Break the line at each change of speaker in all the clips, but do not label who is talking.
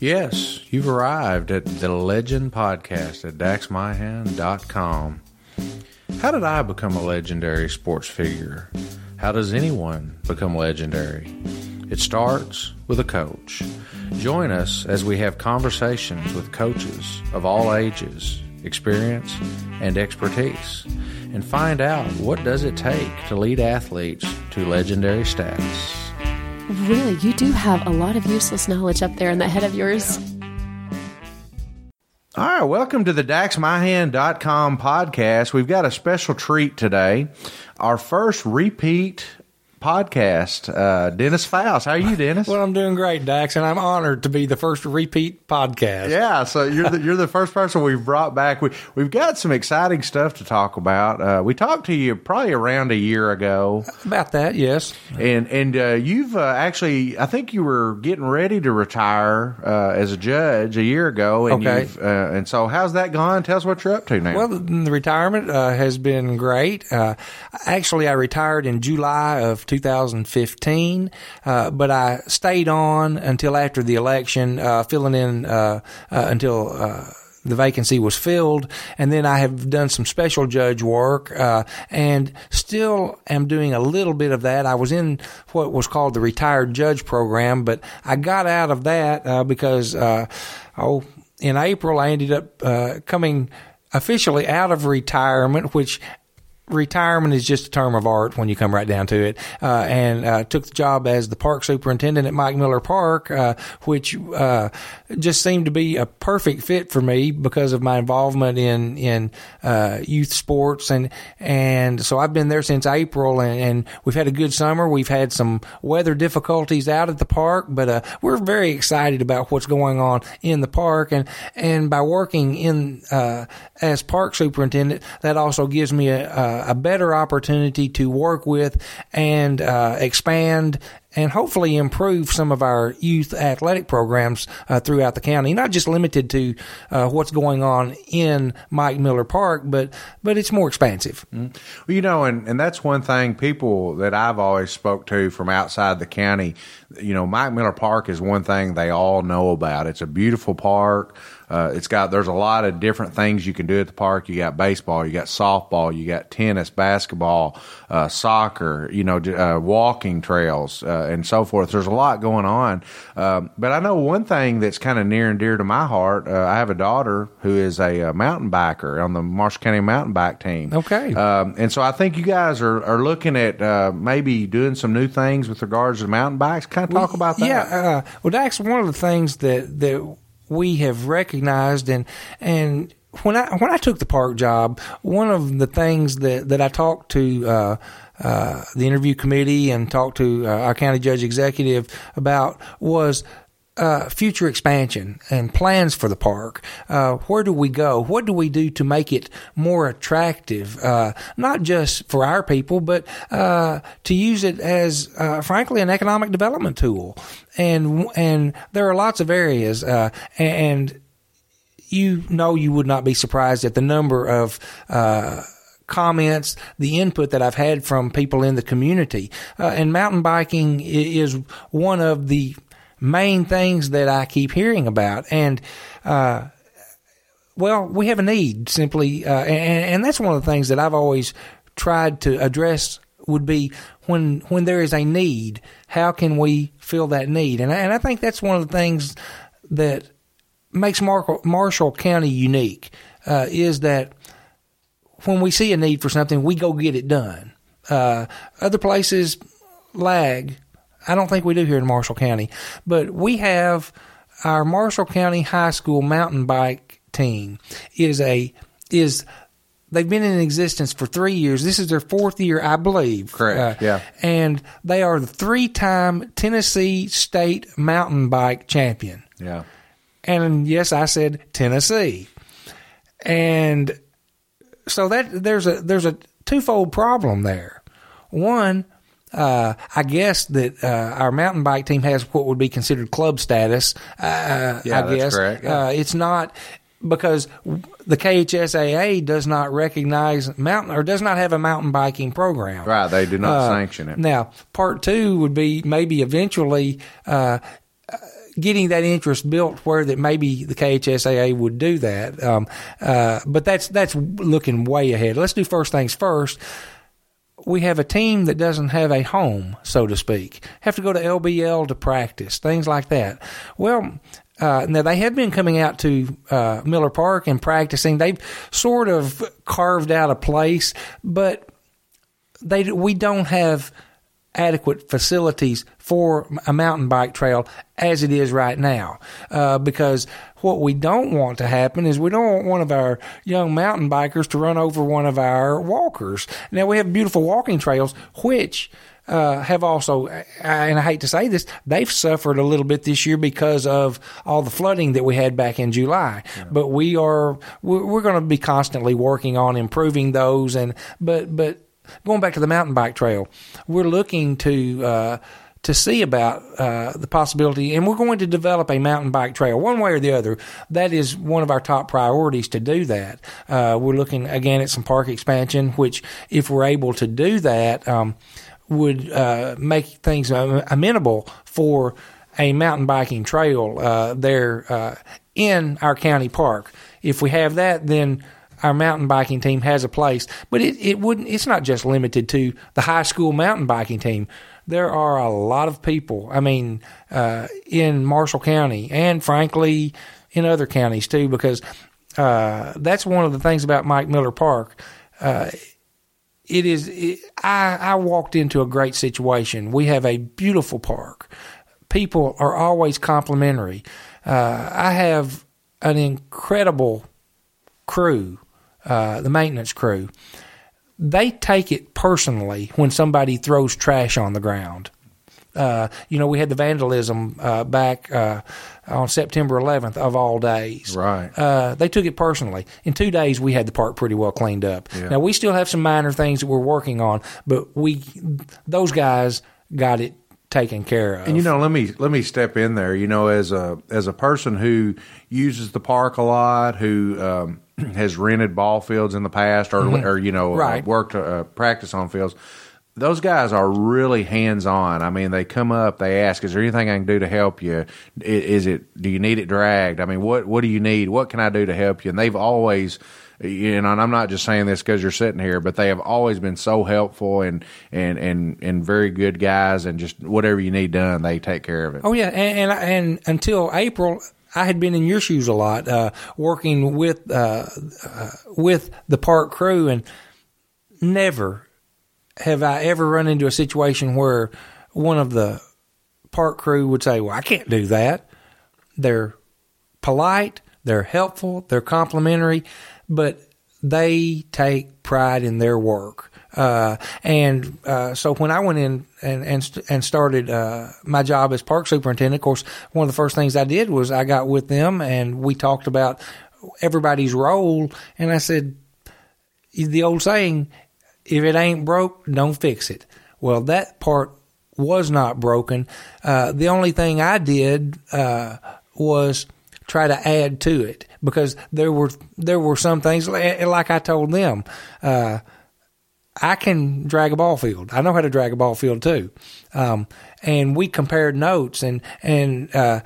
Yes, you've arrived at the Legend Podcast at daxmyhan.com. How did I become a legendary sports figure? How does anyone become legendary? It starts with a coach. Join us as we have conversations with coaches of all ages, experience, and expertise and find out what does it take to lead athletes to legendary status.
Really, you do have a lot of useless knowledge up there in that head of yours.
All right, welcome to the DaxMyHan.com podcast. We've got a special treat today. Our first repeat podcast. Uh, Dennis Faust. How are you, Dennis?
well, I'm doing great, Dax, and I'm honored to be the first repeat podcast.
Yeah, so you're the, you're the first person we've brought back. We we've got some exciting stuff to talk about. Uh, we talked to you probably around a year ago
about that. Yes,
and and uh, you've uh, actually, I think you were getting ready to retire uh, as a judge a year ago. And
okay,
uh, and so how's that gone? Tell us what you're up to now.
Well, the retirement has been great. actually, I retired in July of 2015, uh, but I stayed on until after the election, uh, filling in uh, uh until uh, the vacancy was filled, and then I have done some special judge work, uh, and still am doing a little bit of that. I was in what was called the retired judge program, but I got out of that uh, because uh, oh, in April I ended up uh, coming officially out of retirement, which retirement is just a term of art when you come right down to it. Uh, and uh, took the job as the park superintendent at Mike Miller Park, uh, which uh, just seemed to be a perfect fit for me because of my involvement in in uh, youth sports and and so I've been there since April and, and, we've had a good summer. We've had some weather difficulties out at the park, but uh, we're very excited about what's going on in the park and and by working in as park superintendent, that also gives me a a better opportunity to work with and uh, expand and hopefully improve some of our youth athletic programs uh, throughout the county. Not just limited to uh, what's going on in Mike Miller Park, but but it's more expansive.
Mm-hmm. Well, you know, and, and that's one thing people that I've always spoke to from outside the county. You know, Mike Miller Park is one thing they all know about. It's a beautiful park. Uh, it's got there's a lot of different things you can do at the park. You got baseball, you got softball, you got tennis, basketball, uh, soccer. You know, uh, walking trails uh, and so forth. There's a lot going on. Um, but I know one thing that's kind of near and dear to my heart. Uh, I have a daughter who is a, a, mountain biker on the Marshall County mountain bike team.
Okay,
um, and so I think you guys are, are looking at uh, maybe doing some new things with regards to mountain bikes. Kind of talk about that.
Yeah, well, that's one of the things that that we have recognized. And and when I when I took the park job, one of the things that that I talked to uh, uh, the interview committee and talked to uh, our county judge executive about was uh, future expansion and plans for the park. Uh, where do we go? What do we do to make it more attractive? Uh, not just for our people, but uh, to use it as, uh, frankly, an economic development tool. And and there are lots of areas, uh, and you know you would not be surprised at the number of comments, the input that I've had from people in the community. Uh, and mountain biking is one of the main things that I keep hearing about. And, uh, well, we have a need simply, uh, and, and that's one of the things that I've always tried to address would be when when there is a need, how can we fill that need? And I, and I think that's one of the things that makes Mar- Marshall County unique uh, is that when we see a need for something, we go get it done. Uh, other places lag I don't think we do here in Marshall County, but we have our Marshall County High School mountain bike team is a is they've been in existence for three years. This is their fourth year, I believe.
Correct. Uh, yeah.
And they are the three time Tennessee State mountain bike champion.
Yeah.
And yes, I said Tennessee. And so that there's a there's a twofold problem there. One, uh, I guess that uh, our mountain bike team has what would be considered club status. Uh,
yeah,
I guess
yeah.
Uh, it's not because the KHSAA does not recognize mountain or does not have a mountain biking program.
Right, they do not uh, sanction it.
Now, part two would be maybe eventually uh, getting that interest built where that maybe the KHSAA would do that. Um, uh, but that's that's looking way ahead. Let's do first things first. We have a team that doesn't have a home, so to speak. Have to go to LBL to practice, things like that. Well, uh, now they have been coming out to uh, Miller Park and practicing. They've sort of carved out a place, but they we don't have adequate facilities for a mountain bike trail as it is right now. Uh, because what we don't want to happen is we don't want one of our young mountain bikers to run over one of our walkers. Now we have beautiful walking trails, which uh, have also, and I hate to say this, they've suffered a little bit this year because of all the flooding that we had back in July. Yeah. But we are we're, we're going to be constantly working on improving those. And but but going back to the mountain bike trail, we're looking to. Uh, to see about uh, the possibility, and we're going to develop a mountain bike trail one way or the other. That is one of our top priorities to do that. Uh, we're looking again at some park expansion, which, if we're able to do that, um, would uh, make things amenable for a mountain biking trail uh, there uh, in our county park. If we have that, then our mountain biking team has a place. But it, it wouldn't. It's not just limited to the high school mountain biking team. There are a lot of people. I mean, uh, in Marshall County and frankly in other counties too, because uh, that's one of the things about Mike Miller Park. Uh, it is. It, I I walked into a great situation. We have a beautiful park. People are always complimentary. Uh, I have an incredible crew, uh, the maintenance crew. They take it personally when somebody throws trash on the ground. Uh, you know, we had the vandalism uh, back uh, on September 11th of all days.
Right.
Uh, they took it personally. In two days, we had the park pretty well cleaned up. Yeah. Now we still have some minor things that we're working on, but we those guys got it taken care of.
And you know, let me let me step in there. You know, as a as a person who uses the park a lot, who um, has rented ball fields in the past, or mm-hmm. or you know,
right.
worked uh, practice on fields those guys are really hands on. I mean, they come up, they ask, "Is there anything I can do to help you? Is it? Do you need it dragged? I mean, what what do you need? What can I do to help you?" And they've always, you know, and I'm not just saying this because you're sitting here, but they have always been so helpful and and and and very good guys, and just whatever you need done, they take care of it.
Oh yeah, and and, and until April. I had been in your shoes a lot, uh, working with uh, uh, with the park crew, and never have I ever run into a situation where one of the park crew would say, Well, I can't do that. They're polite, they're helpful, they're complimentary, but they take pride in their work. Uh, and uh, so when I went in and and, and started uh, my job as park superintendent, of course, one of the first things I did was I got with them and we talked about everybody's role. And I said, the old saying, if it ain't broke, don't fix it. Well, that part was not broken. Uh, the only thing I did uh, was try to add to it because there were there were some things like I told them. Uh, I can drag a ball field. I know how to drag a ball field too. Um, and we compared notes and and uh,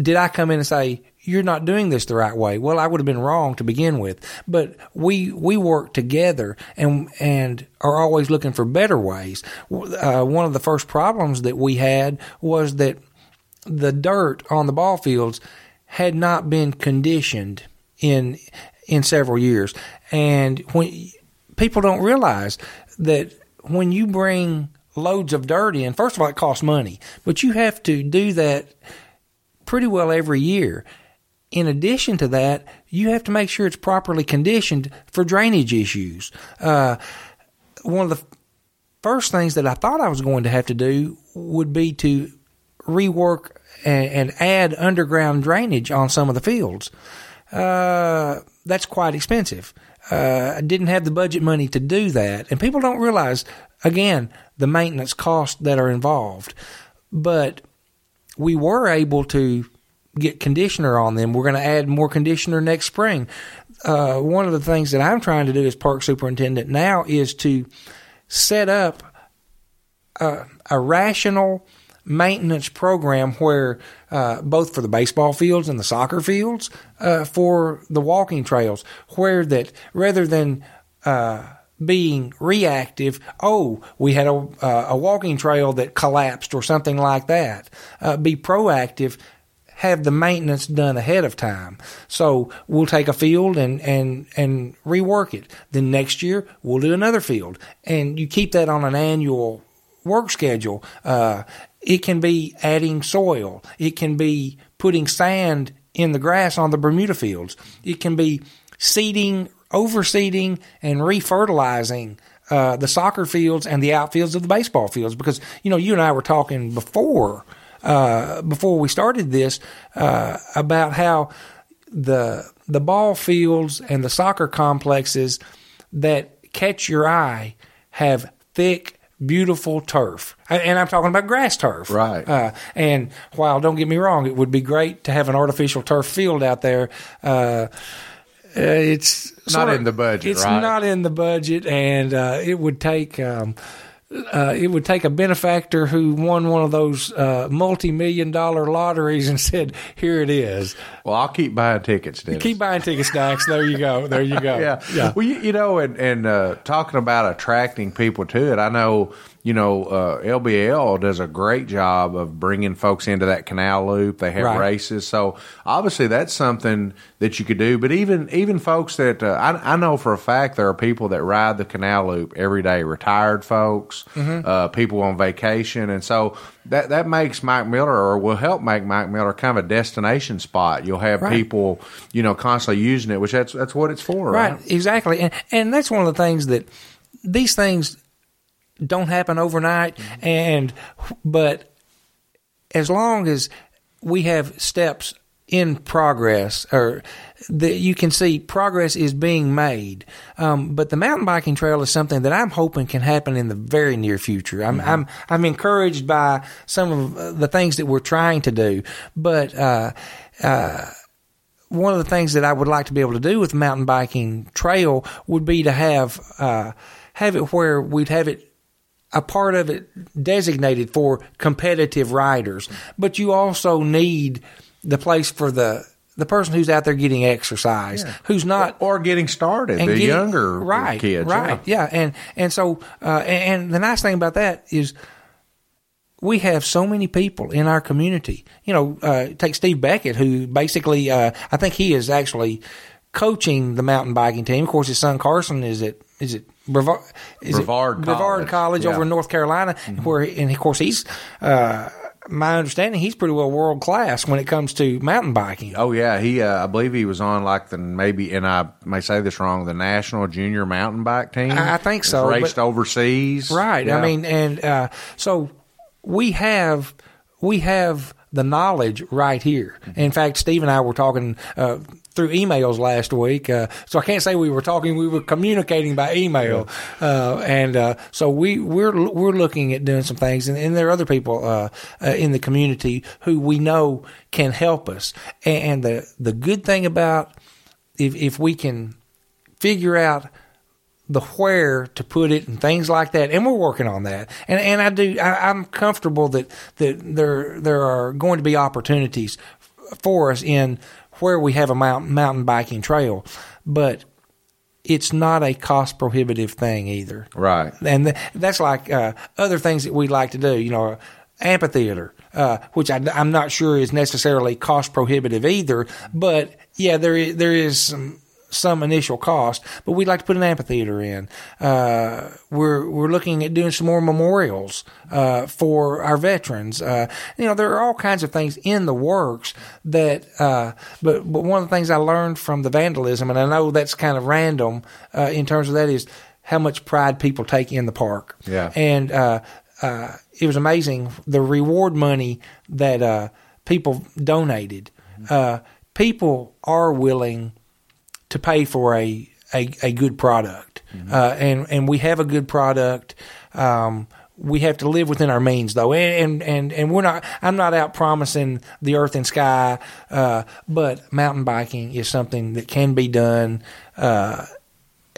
did I come in and say you're not doing this the right way. Well, I would have been wrong to begin with, but we we work together and and are always looking for better ways. Uh, one of the first problems that we had was that the dirt on the ball fields had not been conditioned in in several years, and when people don't realize that when you bring loads of dirt in, first of all, it costs money, but you have to do that pretty well every year in addition to that, you have to make sure it's properly conditioned for drainage issues. Uh, one of the first things that I thought I was going to have to do would be to rework and, and add underground drainage on some of the fields. Uh, that's quite expensive. Uh, I didn't have the budget money to do that, and people don't realize again the maintenance costs that are involved. But we were able to get conditioner on them. We're going to add more conditioner next spring. Uh, one of the things that I'm trying to do as park superintendent now is to set up a, a rational maintenance program where uh, both for the baseball fields and the soccer fields, uh, for the walking trails, where that rather than uh, being reactive, oh, we had a, uh, a walking trail that collapsed or something like that, uh, be proactive. Have the maintenance done ahead of time. So we'll take a field and, and, and rework it. Then next year we'll do another field. And you keep that on an annual work schedule. Uh, it can be adding soil. It can be putting sand in the grass on the Bermuda fields. It can be seeding, overseeding, and refertilizing uh, the soccer fields and the outfields of the baseball fields. Because you know, you and I were talking before uh, before we started this uh, about how the the ball fields and the soccer complexes that catch your eye have thick beautiful turf. And I'm talking about grass turf.
Right.
Uh, and while, don't get me wrong, it would be great to have an artificial turf field out there. Uh, it's
not of, in the budget.
It's
right?
not in the budget, and uh, it would take um, uh, it would take a benefactor who won one of those uh, multi-million dollar lotteries and said, "Here it is."
Well, I'll keep buying tickets. Dennis.
Keep buying tickets, Dax. There you go. There you go.
yeah, yeah. Well, you, you know, and and uh, talking about attracting people to it, I know you know, uh, LBL does a great job of bringing folks into that canal loop. They have right. races, so obviously that's something that you could do. But even even folks that uh, I, I, know for a fact there are people that ride the canal loop every day, retired folks, mm-hmm. uh, people on vacation, and so that that makes Mike Miller or will help make Mike Miller kind of a destination spot. You'll have right. people, you know, constantly using it, which that's that's what it's for, right?
right? Exactly, and and that's one of the things that these things don't happen overnight. Mm-hmm. And but as long as we have steps in progress or that you can see progress is being made. Um, but the mountain biking trail is something that I'm hoping can happen in the very near future. I'm, mm-hmm. I'm, I'm encouraged by some of the things that we're trying to do, but, uh, uh, one of the things that I would like to be able to do with mountain biking trail would be to have, uh, have it where we'd have it a part of it designated for competitive riders, but you also need the place for the the person who's out there getting exercise, yeah. who's not
or, or getting started, the getting, younger
right,
kids,
right? Yeah, yeah. and and so uh, and, the nice thing about that is we have so many people in our community. You know, uh, take Steve Beckett, who basically, uh, I think he is actually coaching the mountain biking team. Of course, his son Carson is it is it Brevard,
Brevard,
College. Brevard College yeah. over in North Carolina, mm-hmm. where and of course he's. Uh, my understanding, he's pretty well world class when it comes to mountain biking.
Oh yeah, he uh, I believe he was on like the maybe, and I may say this wrong, the national junior mountain bike team.
I think so.
Raced but, overseas,
right? Yeah. I mean, and uh, so we have we have the knowledge right here. Mm-hmm. In fact, Steve and I were talking uh, through emails last week. Uh, so I can't say we were talking; we were communicating by email. Uh, and uh, so we we're we're looking at doing some things, and, and there are other people uh, uh, in the community who we know can help us. And the the good thing about if if we can figure out the where to put it and things like that, and we're working on that. And and I do I, I'm comfortable that that there there are going to be opportunities for us in where we have a mountain, mountain biking trail, but it's not a cost prohibitive thing either.
Right.
And th- that's like uh, other things that we like to do, you know, amphitheater, uh, which I, am not sure is necessarily cost prohibitive either, but yeah, there is, there is some some initial cost, but we'd like to put an amphitheater in. Uh, we're we're looking at doing some more memorials uh, for our veterans. Uh, you know, there are all kinds of things in the works that. Uh, but but one of the things I learned from the vandalism, and I know that's kind of random uh, in terms of that, is how much pride people take in the park.
Yeah,
and uh, it was amazing the reward money that people donated. people are willing to pay for a a, a good product, mm-hmm. uh, and and we have a good product. Um, we have to live within our means, though, and and and we're not. I'm not out promising the earth and sky, uh, but mountain biking is something that can be done uh,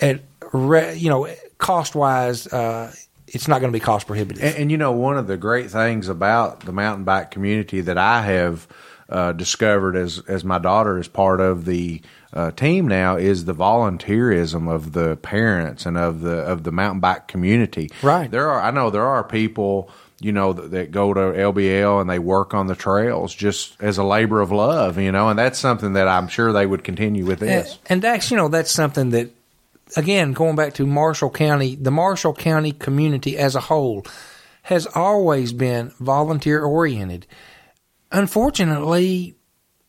at re, you know cost wise uh, it's not going to be cost prohibitive.
And, and, you know, one of the great things about the mountain bike community that I have uh, discovered as as my daughter is part of the uh, team now is the volunteerism of the parents and of the of the mountain bike community.
Right.
There are I know there are people you know that, that, go to LBL and they work on the trails just as a labor of love, you know, and that's something that I'm sure they would continue with this.
And, and Dax, you know, that's something that again going back to Marshall County, the Marshall County community as a whole has always been volunteer oriented. Unfortunately,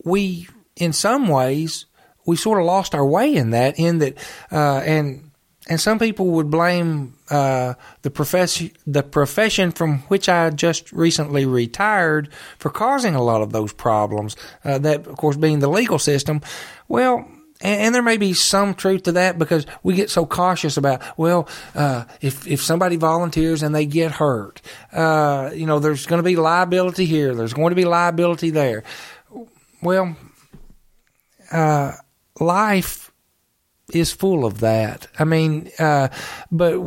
we in some ways we sort of lost our way in that in that uh, and and some people would blame uh, the profession the profession from which I just recently retired for causing a lot of those problems. Uh, that, of course, being the legal system. Well. And, and, there may be some truth to that because we get so cautious about, well, uh, if, if somebody volunteers and they get hurt, uh, you know, there's going to be liability here, there's going to be liability there. Well, uh, life is full of that. I mean, uh, but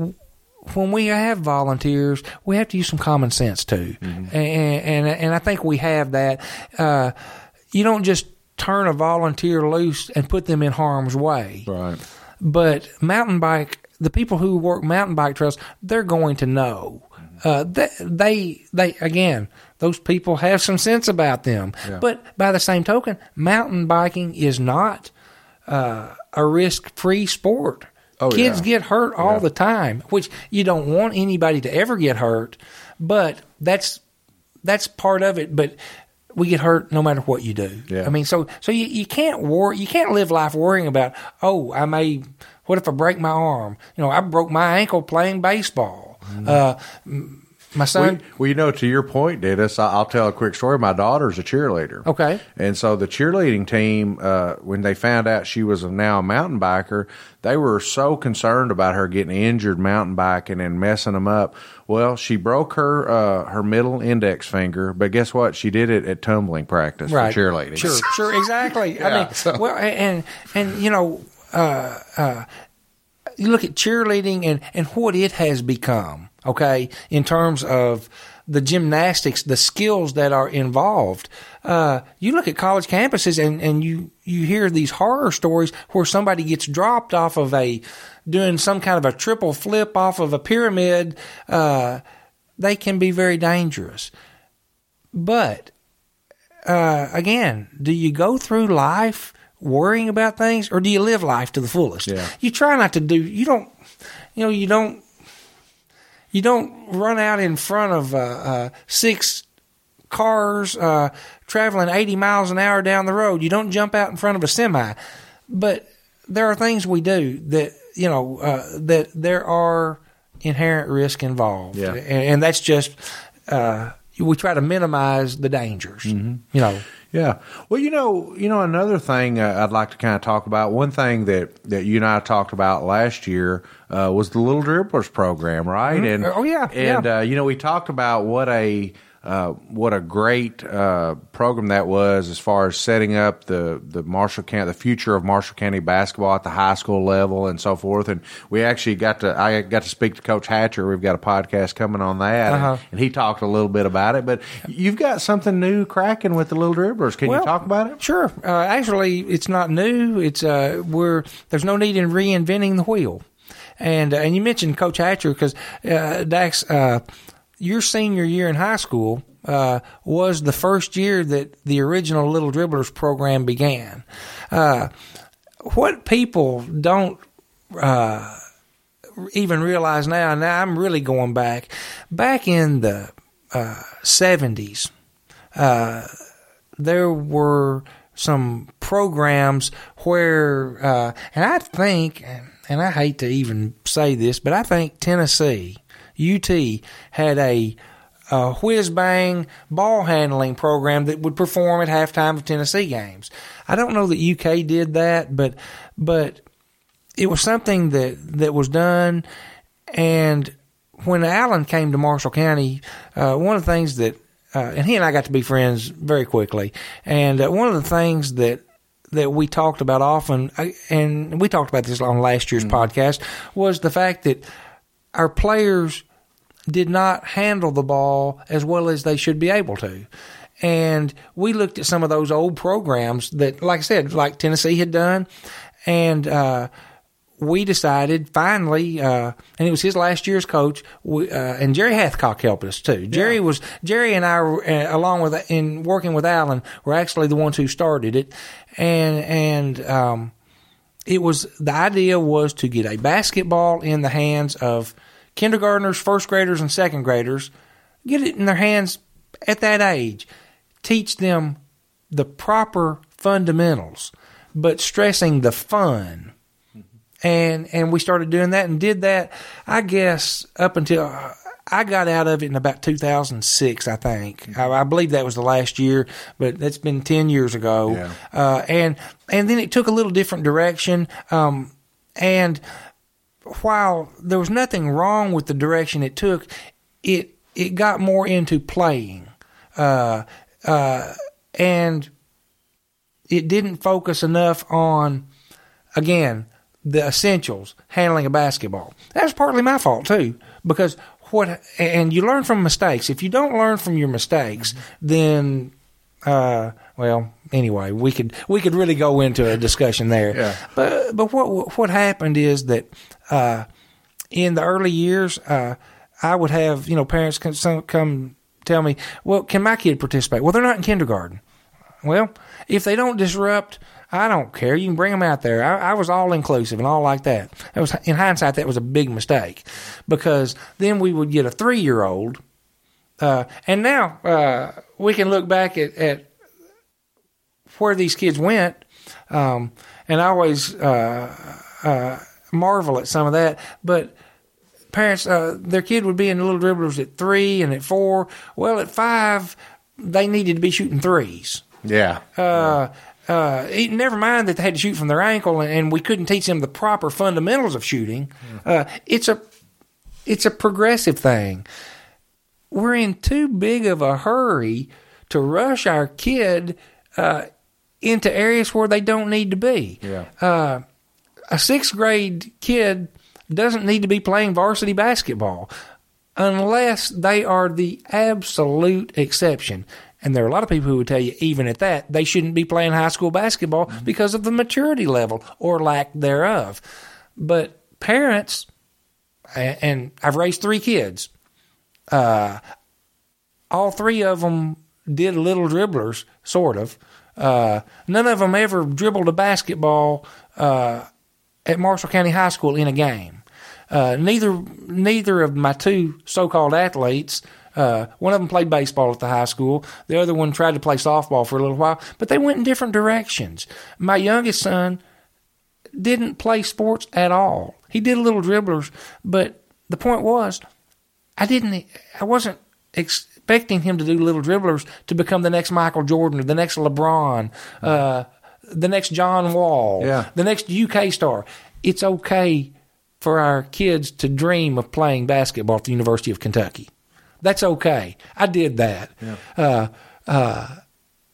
when we have volunteers, we have to use some common sense too, mm-hmm. and, and, and I think we have that. Uh, you don't just turn a volunteer loose and put them in harm's way,
right?
But mountain bike, the people who work mountain bike trails, they're going to know. Uh, they, they, they, again, those people have some sense about them. Yeah. But by the same token, mountain biking is not uh, a risk free sport. Oh, Kids yeah. get hurt all yeah. the time, which you don't want anybody to ever get hurt, but that's that's part of it. But we get hurt no matter what you do.
Yeah.
I mean, so so you, you can't worry, you can't live life worrying about oh I may what if I break my arm? You know, I broke my ankle playing baseball. Mm-hmm. Uh, my son.
Well, well, you know, to your point, Dennis, I'll tell a quick story. My daughter's a cheerleader.
Okay.
And so the cheerleading team, uh, when they found out she was now a mountain biker, they were so concerned about her getting injured mountain biking and messing them up. Well, she broke her uh, her middle index finger, but guess what? She did it at tumbling practice right. for cheerleading.
Sure, sure, exactly. yeah, I mean, so. well, and and you know, uh, uh, you look at cheerleading and and what it has become okay, in terms of the gymnastics, the skills that are involved. Uh, you look at college campuses and, and you, you hear these horror stories where somebody gets dropped off of a, doing some kind of a triple flip off of a pyramid. Uh, they can be very dangerous. But, uh, again, do you go through life worrying about things or do you live life to the fullest?
Yeah.
You try not to do, you don't, you know, you don't you don't run out in front of uh, uh, six cars uh, traveling 80 miles an hour down the road. You don't jump out in front of a semi. But there are things we do that, you know, uh, that there are inherent risk involved.
Yeah.
And, and that's just, uh, we try to minimize the dangers, mm-hmm. you know.
Yeah. Well, you know, you know, another thing uh, I'd like to kind of talk about. One thing that that you and I talked about last year uh, was the Little Dribblers program, right?
Mm-hmm. And oh yeah,
and
yeah.
Uh, you know, we talked about what a uh, what a great uh, program that was as far as setting up the the Marshall County, the future of Marshall County basketball at the high school level and so forth. And we actually got to I got to speak to Coach Hatcher. We've got a podcast coming on that, uh-huh. and, and, he talked a little bit about it. But you've got something new cracking with the Little Dribblers. Can
well,
you talk about it?
Sure. Uh, actually, it's not new. It's uh, we're there's no need in reinventing the wheel. And uh, and you mentioned Coach Hatcher because uh, Dax your senior year in high school uh, was the first year that the original Little Dribblers program began. Uh, what people don't uh, even realize now, now I'm really going back, back in the 70s, uh, uh, there were some programs where, uh, and I think, and I hate to even say this, but I think Tennessee UT had a, a whiz bang ball handling program that would perform at halftime of Tennessee games. I don't know that UK did that, but but it was something that that was done. And when Alan came to Marshall County, uh, one of the things that uh, and he and I got to be friends very quickly. And uh, one of the things that that we talked about often, uh, and we talked about this on last year's mm-hmm. podcast, was the fact that our players did not handle the ball as well as they should be able to. And we looked at some of those old programs that, like I said, like Tennessee had done, and uh, we decided finally, uh, and it was his last year as coach, we, uh, and Jerry Hathcock helped us too. Jerry yeah. was Jerry and I, uh, along with in working with Alan, were actually the ones who started it, and and um, it was the idea was to get a basketball in the hands of kindergartners, first graders, and second graders, get it in their hands at that age, teach them the proper fundamentals, but stressing the fun. And and we started doing that and did that. I guess up until I got out of it in about 2006, I think. I, I believe that was the last year, but that's been 10 years ago. Yeah. Uh, and and then it took a little different direction. Um, and while there was nothing wrong with the direction it took, it it got more into playing, uh, uh, and it didn't focus enough on again the essentials handling a basketball. That's partly my fault too, because what and you learn from mistakes. If you don't learn from your mistakes, then uh, well, anyway, we could we could really go into a discussion there.
Yeah.
But but what what happened is that uh, in the early years, uh, I would have you know parents come, come tell me, well, can my kid participate? Well, they're not in kindergarten. Well, if they don't disrupt, I don't care. You can bring them out there. I, I was all inclusive and all like that. That was in hindsight that was a big mistake because then we would get a three year old, uh, and now uh, we can look back at, at where these kids went, um, and I always uh, uh, marvel at some of that. But parents, uh, their kid would be in the little dribblers at three and at four. Well, at five, they needed to be shooting threes.
Yeah.
Uh, uh, never mind that they had to shoot from their ankle, and, and we couldn't teach them the proper fundamentals of shooting. Uh, it's a it's a progressive thing. We're in too big of a hurry to rush our kid uh, into areas where they don't need to be.
Yeah. Uh,
a sixth grade kid doesn't need to be playing varsity basketball unless they are the absolute exception. And there are a lot of people who would tell you, even at that, they shouldn't be playing high school basketball mm-hmm. because of the maturity level or lack thereof. But parents, and I've raised three kids, uh, all three of them did little dribblers, sort of. Uh, none of them ever dribbled a basketball uh, at Marshall County High School in a game. Uh, neither neither of my two so-called athletes. Uh, one of them played baseball at the high school. The other one tried to play softball for a little while, but they went in different directions. My youngest son didn't play sports at all. He did a little dribblers, but the point was, I didn't. I wasn't expecting him to do little dribblers to become the next Michael Jordan or the next LeBron, uh, the next John Wall,
yeah.
the next UK star. It's okay for our kids to dream of playing basketball at the University of Kentucky. That's okay. I did that.
Yeah.
Uh, uh,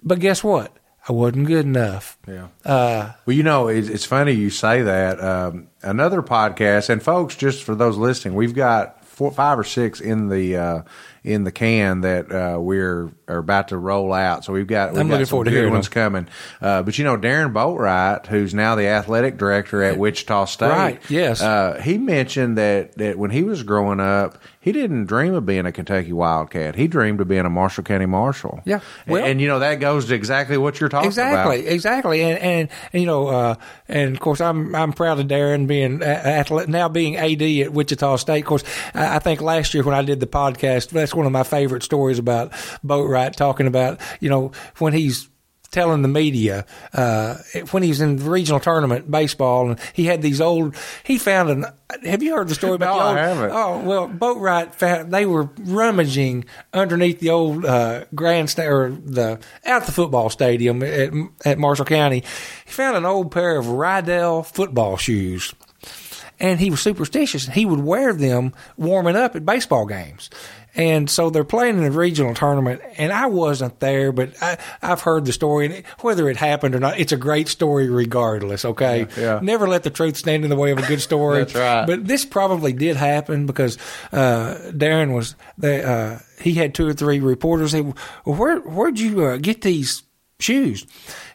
but guess what? I wasn't good enough.
Yeah. Uh, well, you know, it's, it's, funny you say that. Um, another podcast, and folks, just for those listening, we've got four, five or six in the uh, in the can that uh, we're are about to roll out. So we've got we've
I'm
got
looking forward to hearing
ones coming. Uh, but you know, Darron Boatright, who's now the athletic director at Wichita State,
right? Yes,
uh, he mentioned that that when he was growing up, he didn't dream of being a Kentucky Wildcat. He dreamed of being a Marshall County Marshal.
Yeah,
well, and, and you know that goes to exactly what you're talking
exactly,
about.
Exactly, and, and and you know, uh, and of course, I'm I'm proud of Darron being an athlete now being AD at Wichita State. Of course, I, I think last year when I did the podcast, that's one of my favorite stories about Boatright talking about you know when he's telling the media uh, when he was in the regional tournament baseball, and he had these old. He found an. Have you heard the story about
no,
the old?
I haven't.
Oh well, Boatright found they were rummaging underneath the old uh, grandstand or the at the football stadium at, at Marshall County. He found an old pair of Riddell football shoes and he was superstitious. He would wear them warming up at baseball games. And so they're playing in a regional tournament, and I wasn't there, but I, I've heard the story, and whether it happened or not, it's a great story regardless. Okay,
Yeah, yeah.
never let the truth stand in the way of a good story.
That's right.
But this probably did happen because uh, Darron was they, uh, he had two or three reporters say, well, "Where where'd you uh, get these shoes?"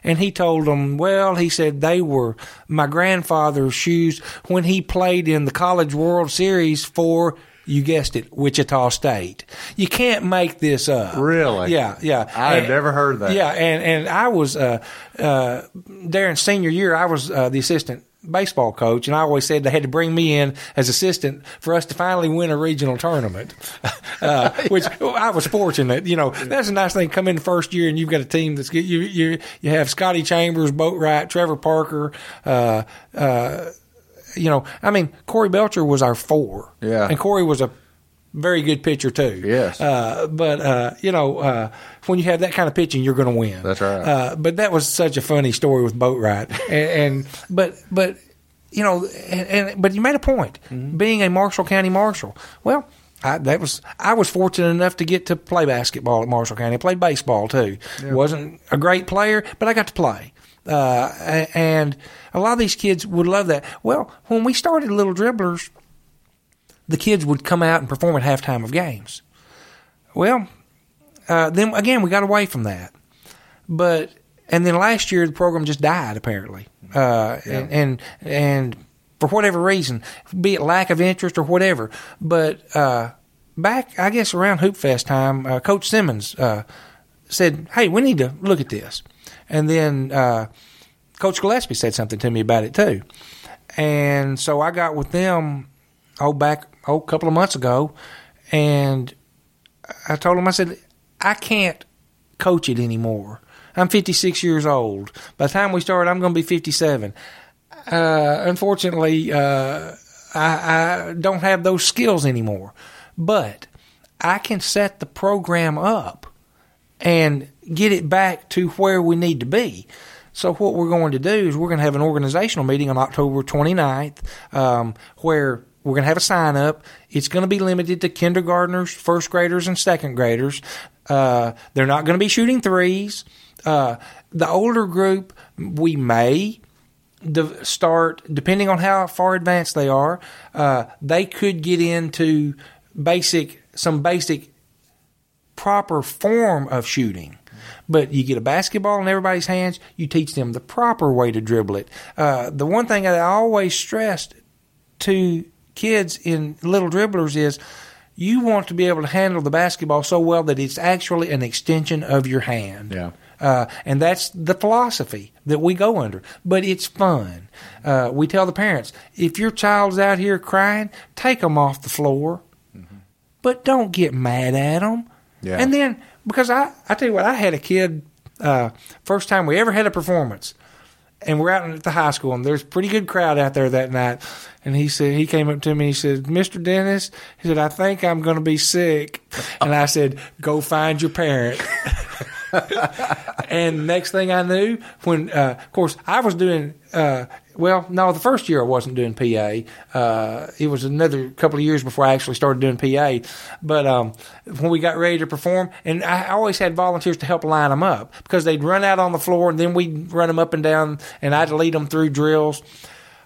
And he told them, "Well, he said they were my grandfather's shoes when he played in the College World Series for." You guessed it, Wichita State. You can't make this up.
Really?
Yeah, yeah.
I had never heard that.
Yeah, and and I was uh, uh, Darron's senior year. I was uh, the assistant baseball coach, and I always said they had to bring me in as assistant for us to finally win a regional tournament. uh, which I was fortunate. You know, that's a nice thing. To come in first year, and you've got a team that's good. You you you have Scotty Chambers, Boatright, Trevor Parker. Uh, uh, you know, I mean, Corey Belcher was our four.
Yeah.
and Corey was a very good pitcher too.
Yes.
Uh, but uh, you know, uh, when you have that kind of pitching, you're going to win.
That's right.
Uh, but that was such a funny story with Boatright, and, and but but you know, and, and but you made a point.
Mm-hmm.
Being a Marshall County Marshal, well. I, that was I was fortunate enough to get to play basketball at Marshall County. I played baseball too. wasn't a great player, but I got to play. Uh, and a lot of these kids would love that. Well, when we started Little Dribblers, the kids would come out and perform at halftime of games. Well, uh, then again, we got away from that. But and then last year the program just died apparently, uh, and, and and for whatever reason, be it lack of interest or whatever. But uh, back, I guess around Hoop Fest time, uh, Coach Simmons uh, said, "Hey, we need to look at this," and then uh, Coach Gillespie said something to me about it too, and so I got with them oh back oh a couple of months ago, and I told him I said I can't coach it anymore. I'm 56 years old. By the time we start, I'm going to be 57. Uh, unfortunately, uh, I, I don't have those skills anymore. But I can set the program up and get it back to where we need to be. So what we're going to do is we're going to have an organizational meeting on October 29th um, where we're going to have a sign up. It's going to be limited to kindergartners, first graders, and second graders. Uh, they're not going to be shooting threes. Uh, the older group, we may de- start, depending on how far advanced they are, uh, they could get into basic, some basic proper form of shooting. But you get a basketball in everybody's hands, you teach them the proper way to dribble it. Uh, the one thing I always stressed to kids in little dribblers is you want to be able to handle the basketball so well that it's actually an extension of your hand.
Yeah.
Uh, and that's the philosophy that we go under. But it's fun. Uh, we tell the parents if your child's out here crying, take them off the floor, but don't get mad at them.
Yeah.
And then, because I, I tell you what, I had a kid, uh, first time we ever had a performance, and we're out at the high school, and there's a pretty good crowd out there that night. And he said, he came up to me, he said, Mr. Dennis, he said, I think I'm going to be sick. And I said, go find your parent. and next thing I knew, when uh, of course I was doing uh, well, no, the first year I wasn't doing PA. Uh, it was another couple of years before I actually started doing PA. But um, when we got ready to perform, and I always had volunteers to help line them up because they'd run out on the floor, and then we'd run them up and down, and I'd lead them through drills.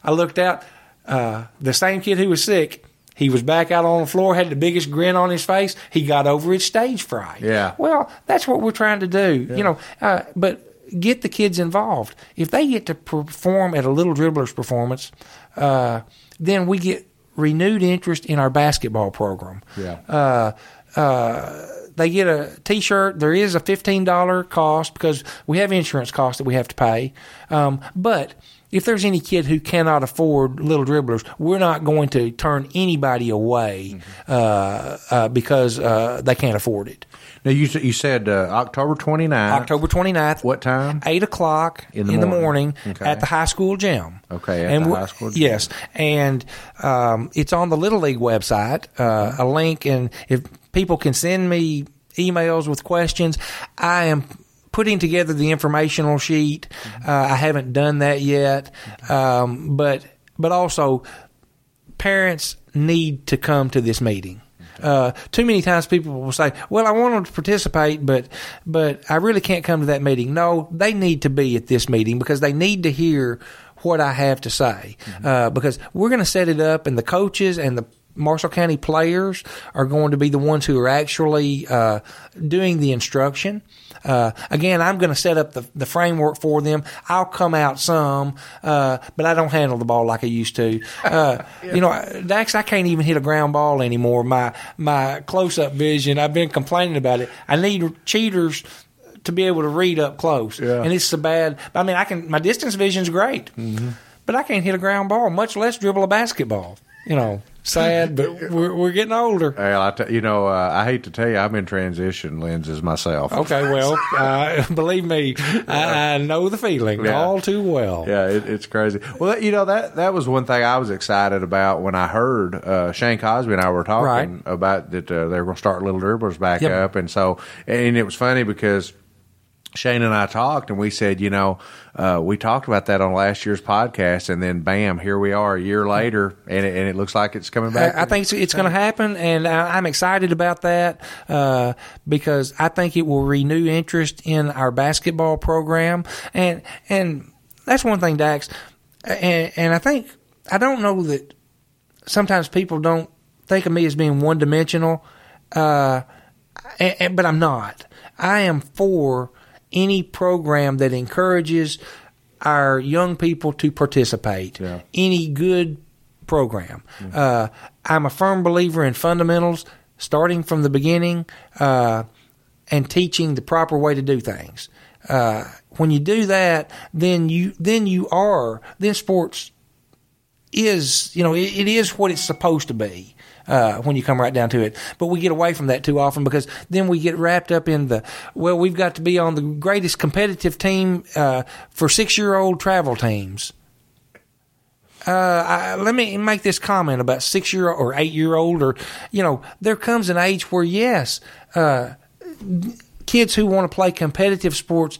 I looked out, uh, the same kid who was sick. He was back out on the floor, had the biggest grin on his face. He got over his stage fright.
Yeah.
Well, that's what we're trying to do, you know. Uh, but get the kids involved. If they get to perform at a Little Dribblers performance, uh, then we get renewed interest in our basketball program.
Yeah.
Uh, uh, they get a T-shirt. There is a fifteen dollar cost because we have insurance costs that we have to pay. Um, but if there's any kid who cannot afford little dribblers, we're not going to turn anybody away uh, uh, because uh, they can't afford it.
Now you you said uh, October 29th.
October 29th.
What time?
Eight o'clock
In the morning.
morning
Okay.
at the high school gym.
Okay, at
and
the high school gym.
Yes, and um, it's on the Little League website. Uh, a link, and if people can send me emails with questions, I am putting together the informational sheet.
Mm-hmm.
Uh, I haven't done that yet, um, but but also parents need to come to this meeting. Uh, too many times people will say, "Well, I want them to participate, but but I really can't come to that meeting." No, they need to be at this meeting because they need to hear what I have to say. Uh, because we're going to set it up, and the coaches and the Marshall County players are going to be the ones who are actually uh, doing the instruction. Uh, again, I'm going to set up the, the framework for them. I'll come out some, uh, but I don't handle the ball like I used to. Uh, You know, Dax, I can't even hit a ground ball anymore. My my close up vision, I've been complaining about it. I need cheaters to be able to read up close,
Yeah.
and it's so bad. I mean, I can. My distance vision's great, but I can't hit a ground ball, much less dribble a basketball. You know, sad, but we're, we're getting older.
Well, I t- you know, uh, I hate to tell you, I'm in transition lenses myself.
Okay, well, uh, believe me, I, I know the feeling
Yeah.
all too well.
Yeah, it, it's crazy. Well, you know that that was one thing I was excited about when I heard uh, Shane Cosby and I were talking
Right.
about that uh, they were going to start Little Dribblers back
Yep.
up, and so and it was funny because. Shane and I talked, and we said, you know, uh, we talked about that on last year's podcast, and then bam, here we are a year later, and it, and it looks like it's coming back.
I, I think it's, it's going to happen, and I, I'm excited about that uh, because I think it will renew interest in our basketball program, and and that's one thing, Dax, and, and I think I don't know that sometimes people don't think of me as being one dimensional, uh, and, and- but I'm not. I am for any program that encourages our young people to participate.
Yeah.
Any good program. Uh, I'm a firm believer in fundamentals, starting from the beginning uh, and teaching the proper way to do things. Uh, when you do that, then you then you are then sports is you know it, it is what it's supposed to be uh, when you come right down to it. But we get away from that too often because then we get wrapped up in the well, we've got to be on the greatest competitive team uh, for six year old travel teams. Uh, I, let me make this comment about six year or eight year old, or you know, there comes an age where yes, uh, kids who want to play competitive sports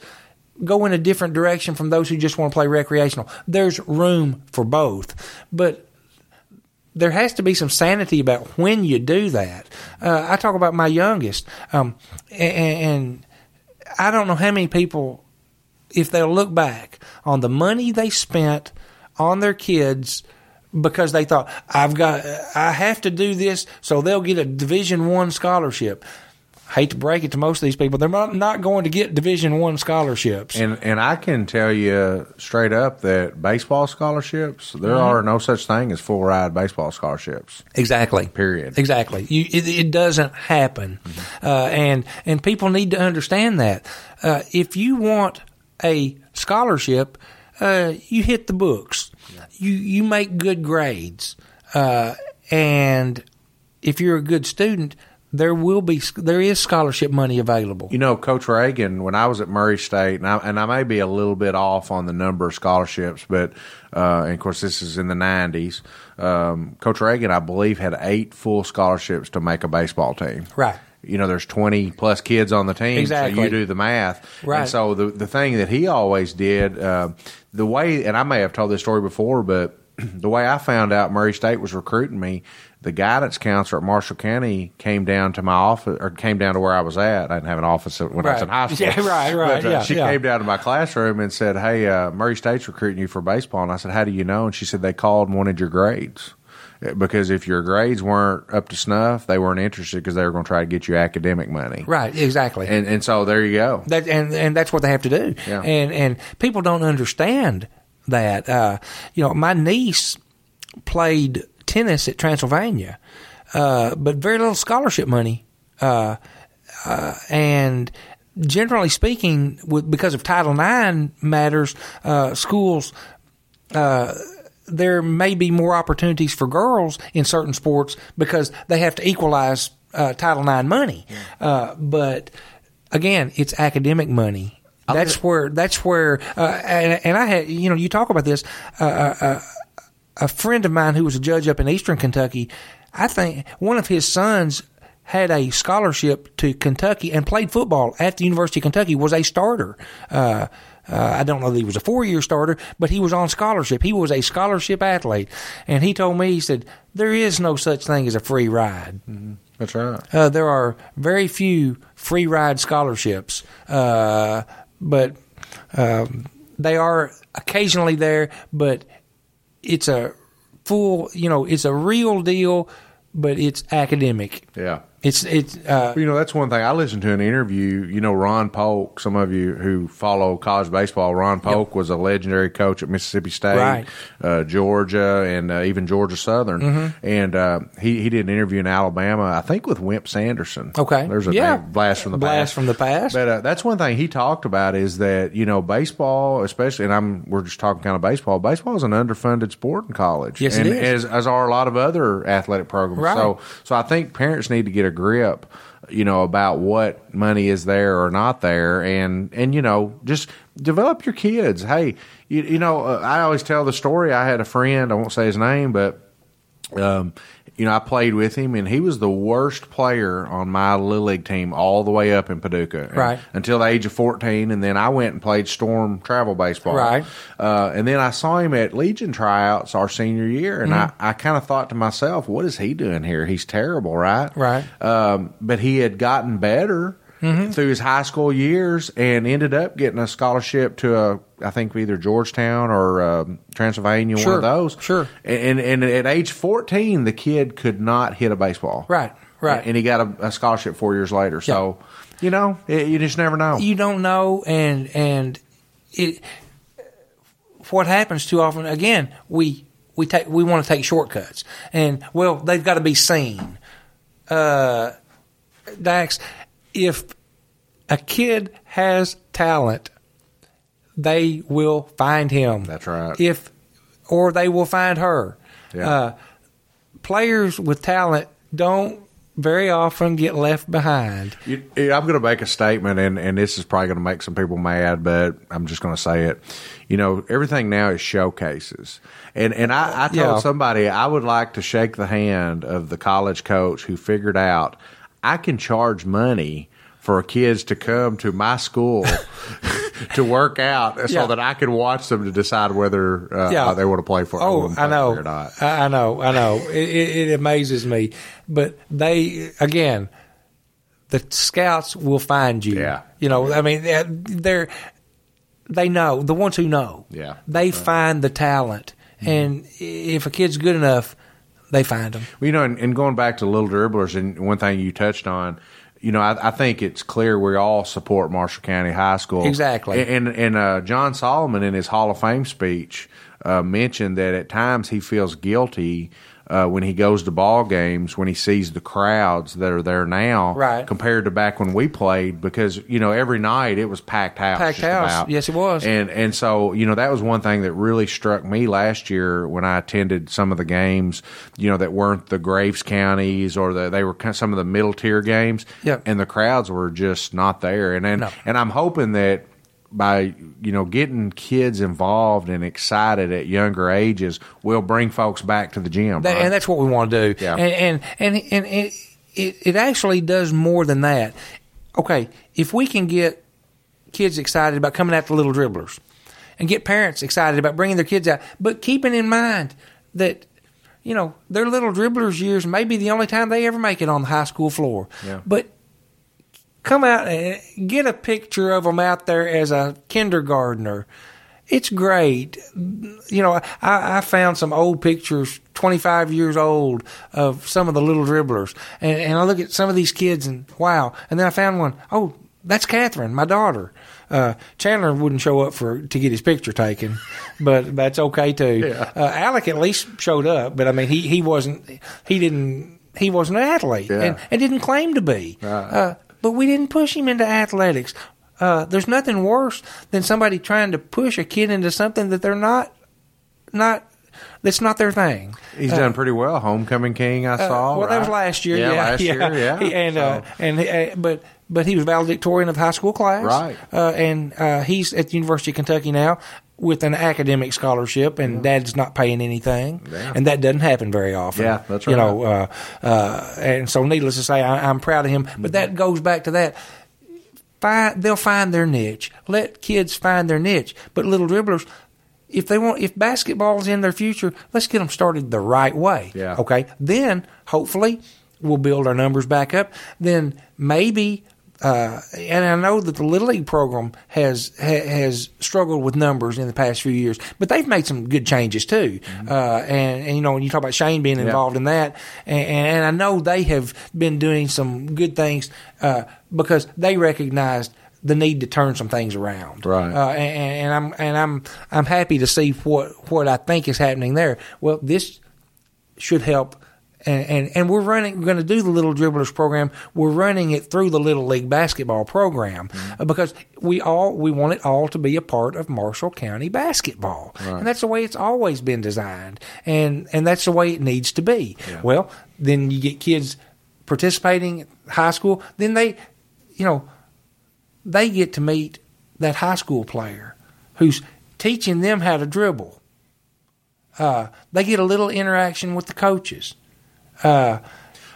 go in a different direction from those who just want to play recreational. There's room for both, but there has to be some sanity about when you do that. Uh, I talk about my youngest, um, and, and I don't know how many people, if they'll look back on the money they spent on their kids because they thought I've got I have to do this so they'll get a Division One scholarship. Hate to break it to most of these people, they're not not going to get Division One scholarships.
And and I can tell you straight up that baseball scholarships, there
Mm-hmm.
are no such thing as full ride baseball scholarships.
Exactly.
Period.
Exactly. You, it, it doesn't happen, uh, and and people need to understand that. Uh, if you want a scholarship, uh, you hit the books. You you make good grades, uh, and if you're a good student, there will be there is scholarship money available.
You know, Coach Reagan, when I was at Murray State, and I, and I may be a little bit off on the number of scholarships, but uh, and of course this is in the '90s. Um, Coach Reagan, I believe, had eight full scholarships to make a baseball team.
Right.
You know, there's 20 plus kids on the team, so
Exactly.
you do the math.
Right.
And so the the thing that he always did, uh, the way, and I may have told this story before, but the way I found out Murray State was recruiting me, the guidance counselor at Marshall County came down to my office, or came down to where I was at. I didn't have an office when I was in
Right.
high school.
Yeah, right, right,
But, uh,
yeah,
she
yeah.
came down to my classroom and said, "Hey, uh, Murray State's recruiting you for baseball." And I said, "How do you know?" And she said, "They called and wanted your grades." Uh, Because if your grades weren't up to snuff, they weren't interested because they were going to try to get you academic money.
Right. Exactly.
And and so there you go.
That and and that's what they have to do.
Yeah.
And and people don't understand that. Uh, you know, my niece played tennis at Transylvania, uh, but very little scholarship money. Uh, uh, and generally speaking, with, because of Title IX matters, uh, schools uh, there may be more opportunities for girls in certain sports because they have to equalize uh, Title IX money. Uh, but again, it's academic money. That's where that's where uh, and, and I had you know you talk about this. A friend of mine who was a judge up in Eastern Kentucky, I think one of his sons had a scholarship to Kentucky and played football at the University of Kentucky. Was a starter. Uh, uh, I don't know that he was a four-year starter, but he was on scholarship. He was a scholarship athlete, and he told me he said there is no such thing as a free ride.
That's right.
Uh, there are very few free ride scholarships, uh, but um, they are occasionally there. But it's a full, you know, it's a real deal, but it's academic.
Yeah.
It's it's uh,
You know, that's one thing. I listened to an interview. You know, Ron Polk. Some of you who follow college baseball, Ron Polk was a legendary coach at Mississippi State,
Right.
uh, Georgia, and uh, even Georgia Southern.
Mm-hmm.
And uh, he he did an interview in Alabama, I think, with Wimp Sanderson.
Okay.
there's a
Yeah.
blast from the
Blast
past.
from the past.
But uh, that's one thing he talked about is that you know baseball, especially, and I'm we're just talking kind of baseball. Baseball is an underfunded sport in college,
Yes, it
and
is.
as as are a lot of other athletic programs.
Right.
So so I think parents need to get a grip, you know, about what money is there or not there, and and you know just develop your kids. Hey, you, you know, uh, I always tell the story. I had a friend. I won't say his name, but um, you know, I played with him, and he was the worst player on my little league team all the way up in Paducah,
Right.
Until the age of fourteen, and then I went and played storm travel baseball,
Right.
Uh, and then I saw him at Legion tryouts our senior year, and
Mm-hmm.
I, I kind of thought to myself, "What is he doing here? He's terrible, right?
Right.
Um, but he had gotten better."
Mm-hmm.
Through his high school years, and ended up getting a scholarship to a, I think either Georgetown or um, Transylvania, one of those.
sure.
And, and at age 14, the kid could not hit a baseball.
Right, right.
And he got a, a scholarship four years later. So, you know, it, you just never know.
you don't know and and it what happens too often again we we take we want to take shortcuts and well they've got to be seen uh dax if a kid has talent they will find him
That's right.
if or they will find her
Yeah.
uh players with talent don't very often get left behind
You, I'm going to make a statement, and, and this is probably going to make some people mad, but I'm just going to say it. You know, everything now is showcases. And and I, I told
Yeah.
somebody I would like to shake the hand of the college coach who figured out I can charge money for kids to come to my school to work out so
Yeah.
that I can watch them to decide whether uh,
Yeah.
they want to play for
Oh, I know.
or not.
I know. I know. It, it, it amazes me. But they, again, the scouts will find you.
Yeah.
You know, I mean, they're- they're, know, the ones who know.
Yeah,
They find the talent. And if a kid's good enough, they find them.
Well, you know, and, and going back to little dribblers, and one thing you touched on, you know, I, I think it's clear we all support Marshall County High School.
Exactly.
And and uh, John Solomon in his Hall of Fame speech uh, mentioned that at times he feels guilty. Uh, when he goes to ball games, when he sees the crowds that are there now,
Right.
compared to back when we played, because you know every night it was packed house,
Packed house.
about.
Yes, it was.
And and so you know that was one thing that really struck me last year when I attended some of the games, you know that weren't the Graves counties or the, they were kind of some of the middle tier games,
Yep.
and the crowds were just not there. And and,
No.
and I'm hoping that by you know getting kids involved and excited at younger ages will bring folks back to the gym.
That,
right?
and that's what we want to do.
Yeah.
And and and, and it, it it actually does more than that. Okay, if we can get kids excited about coming after little dribblers, and get parents excited about bringing their kids out, but keeping in mind that you know their little dribblers years may be the only time they ever make it on the high school floor.
Yeah.
But come out and get a picture of them out there as a kindergartner. It's great. You know, I, I found some old pictures, 25 years old, of some of the little dribblers. And, and I look at some of these kids and wow. And then I found one, oh, that's Catherine, my daughter. Uh, Chandler wouldn't show up for to get his picture taken, but that's okay too.
Yeah.
Uh, Alec at least showed up, but I mean, he, he wasn't, he didn't, he wasn't an athlete
Yeah.
and, and didn't claim to be.
Right.
Uh, but we didn't push him into athletics. Uh, there's nothing worse than somebody trying to push a kid into something that they're not, not, that's not their thing.
He's done pretty well. Homecoming King, I saw.
Uh, well, that was last year.
Yeah,
Yeah,
last year. Yeah,
He- and uh,
So-
and he- uh, but but he was valedictorian of the high school class.
Right.
Uh, and uh, he's at the University of Kentucky now with an academic scholarship, and Dad's not paying anything,
Yeah.
and that doesn't happen very often.
Yeah, that's right You
know, uh, uh, and so needless to say, I, I'm proud of him. But that goes back to that. Find, they'll find their niche. Let kids find their niche. But little dribblers, if they want, if basketball's in their future, let's get them started the right way.
Yeah.
Okay. Then hopefully we'll build our numbers back up. Then maybe uh, and I know that the Little League program has ha, has struggled with numbers in the past few years, but they've made some good changes too. Mm-hmm. Uh, and, and, you know, when you talk about Shane being involved yeah. in that, and, and, I know they have been doing some good things uh, because they recognized the need to turn some things around.
Right.
Uh, and, and, I'm and I'm I'm happy to see what what I think is happening there. Well, this should help and, and, and we're running, we're going to do the Little Dribblers program. We're running it through the Little League basketball program mm-hmm. because we all, we want it all to be a part of Marshall County basketball. Right. And that's the way it's always been designed. And, and that's the way it needs to be. Yeah. Well, then you get kids participating in high school, then they, you know, they get to meet that high school player who's teaching them how to dribble. Uh, they get a little interaction with the coaches. Uh,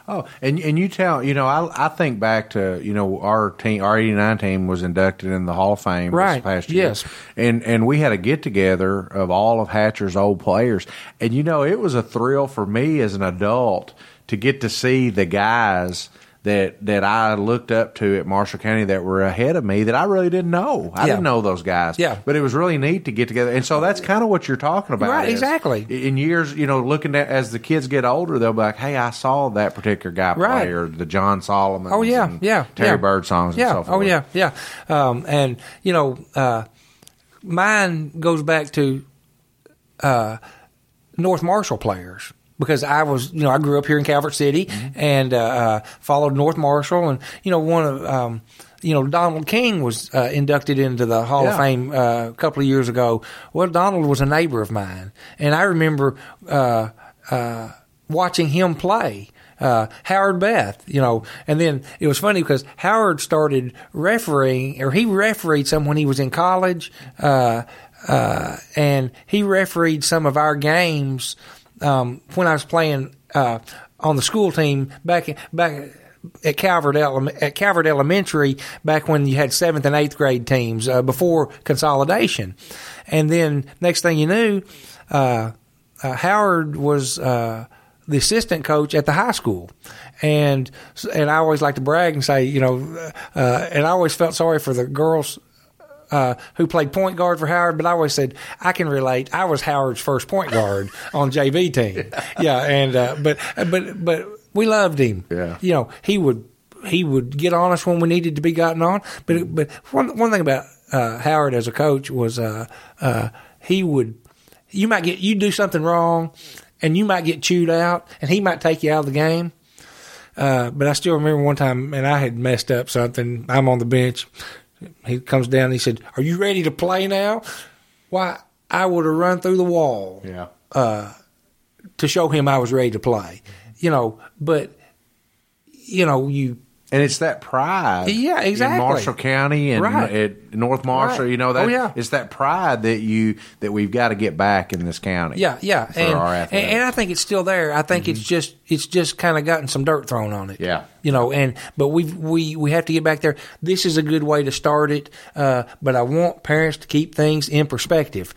oh, and and you tell you know I I think back to you know our team our eighty nine team was inducted in the Hall of Fame
right.
this past year.
Yes,
and and we had a get together of all of Hatcher's old players, and you know it was a thrill for me as an adult to get to see the guys that that I looked up to at Marshall County that were ahead of me that I really didn't know. I yeah. didn't know those guys.
Yeah.
But it was really neat to get together. And so that's kind of what you're talking about.
Right, exactly.
In years, you know, looking at as the kids get older, they'll be like, Hey, I saw that particular guy
right.
play or the John Solomon.
Oh yeah, yeah.
Terry
yeah.
Bird songs
yeah.
so
Oh yeah, yeah. Um, and you know, uh, mine goes back to uh, North Marshall players because I was, you know, I grew up here in Calvert City mm-hmm. and uh, uh, followed North Marshall, and you know, one of, um, you know, Donald King was uh, inducted into the Hall yeah. of Fame uh, a couple of years ago. Well, Donald was a neighbor of mine, and I remember uh, uh, watching him play. Howard Beth, you know, and then it was funny because Howard started refereeing, or he refereed some when he was in college, and he refereed some of our games um, when I was playing uh, on the school team back back at Calvert Ele- at Calvert Elementary back when you had seventh and eighth grade teams uh, before consolidation, and then next thing you knew, uh, uh Howard was uh, the assistant coach at the high school, and and I always like to brag and say, you know, uh, and I always felt sorry for the girls uh, who played point guard for Howard, but I always said I can relate. I was Howard's first point guard on JV team. Yeah, and uh, but but but we loved him.
Yeah,
you know he would he would get on us when we needed to be gotten on. But but one one thing about uh, Howard as a coach was uh, uh, he would you might get you do something wrong and you might get chewed out and he might take you out of the game. Uh, but I still remember one time, and I had messed up something. I'm on the bench, he comes down and he said, Are you ready to play now? Why, I would have run through the wall
yeah.
uh, to show him I was ready to play. You know, but, you know, you
and it's that pride.
Yeah, exactly.
In Marshall County and
right.
at North Marshall,
right.
you know that.
Oh, yeah.
It's that pride that you that we've got to get back in this county.
Yeah, yeah, and, and, and I think it's still there. I think mm-hmm. it's just it's just kind of gotten some dirt thrown on it.
Yeah,
you know, and but we we we have to get back there. This is a good way to start it, uh, but I want parents to keep things in perspective.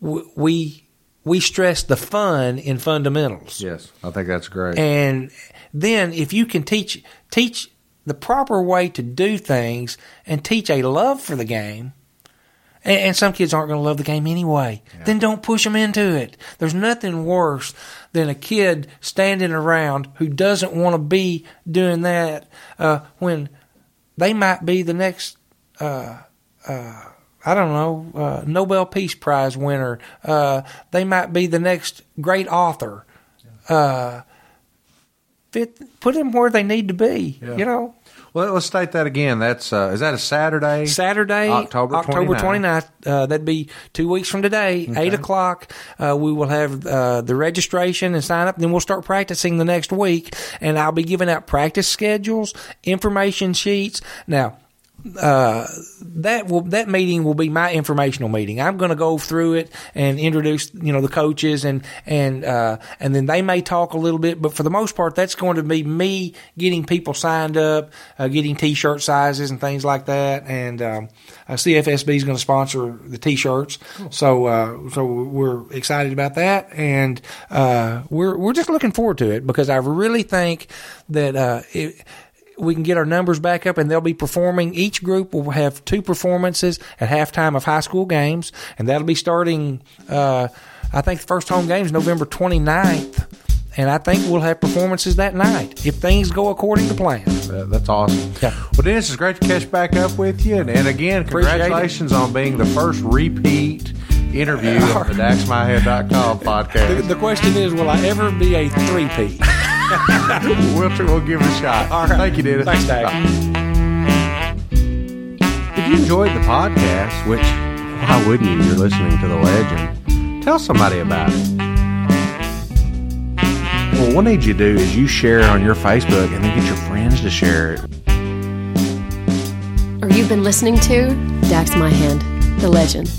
We we stress the fun in fundamentals.
Yes, I think that's great.
And then if you can teach teach the proper way to do things and teach a love for the game, and, and some kids aren't going to love the game anyway, yeah. then don't push them into it. There's nothing worse than a kid standing around who doesn't want to be doing that uh, when they might be the next. Uh, uh, I don't know, uh, Nobel Peace Prize winner. Uh, they might be the next great author. Uh, fit, put them where they need to be. Yeah. You know.
Well, let's state that again. That's uh, is that a Saturday?
Saturday,
October
October 29th. 29th uh, that'd be two weeks from today, okay. eight o'clock. Uh, we will have uh, the registration and sign up. Then we'll start practicing the next week, and I'll be giving out practice schedules, information sheets. Now, uh, that will that meeting will be my informational meeting. I'm going to go through it and introduce you know the coaches and and uh, and then they may talk a little bit, but for the most part, that's going to be me getting people signed up, uh, getting T-shirt sizes and things like that. And um, uh, CFSB is going to sponsor the T-shirts, cool. so uh, so we're excited about that, and uh, we're we're just looking forward to it because I really think that uh, it we can get our numbers back up and they'll be performing. Each group will have two performances at halftime of high school games, and that'll be starting, uh, I think the first home game is November 29th. And I think we'll have performances that night if things go according to plan.
Uh, that's awesome. Yeah. Well, Dennis, it's great to catch back up with you. And, and again, congratulations on being the first repeat interview on the DaxMyHan.com podcast.
The, the question is, will I ever be a three-peat?
we'll, we'll give it a shot. All right. Thank you, Dennis.
Thanks, Dave.
If you enjoyed the podcast, which why wouldn't you? You're listening to the legend. Tell somebody about it. Well, what need you to do is you share it on your Facebook and then get your friends to share it.
Or you've been listening to Dax Myhan, the legend.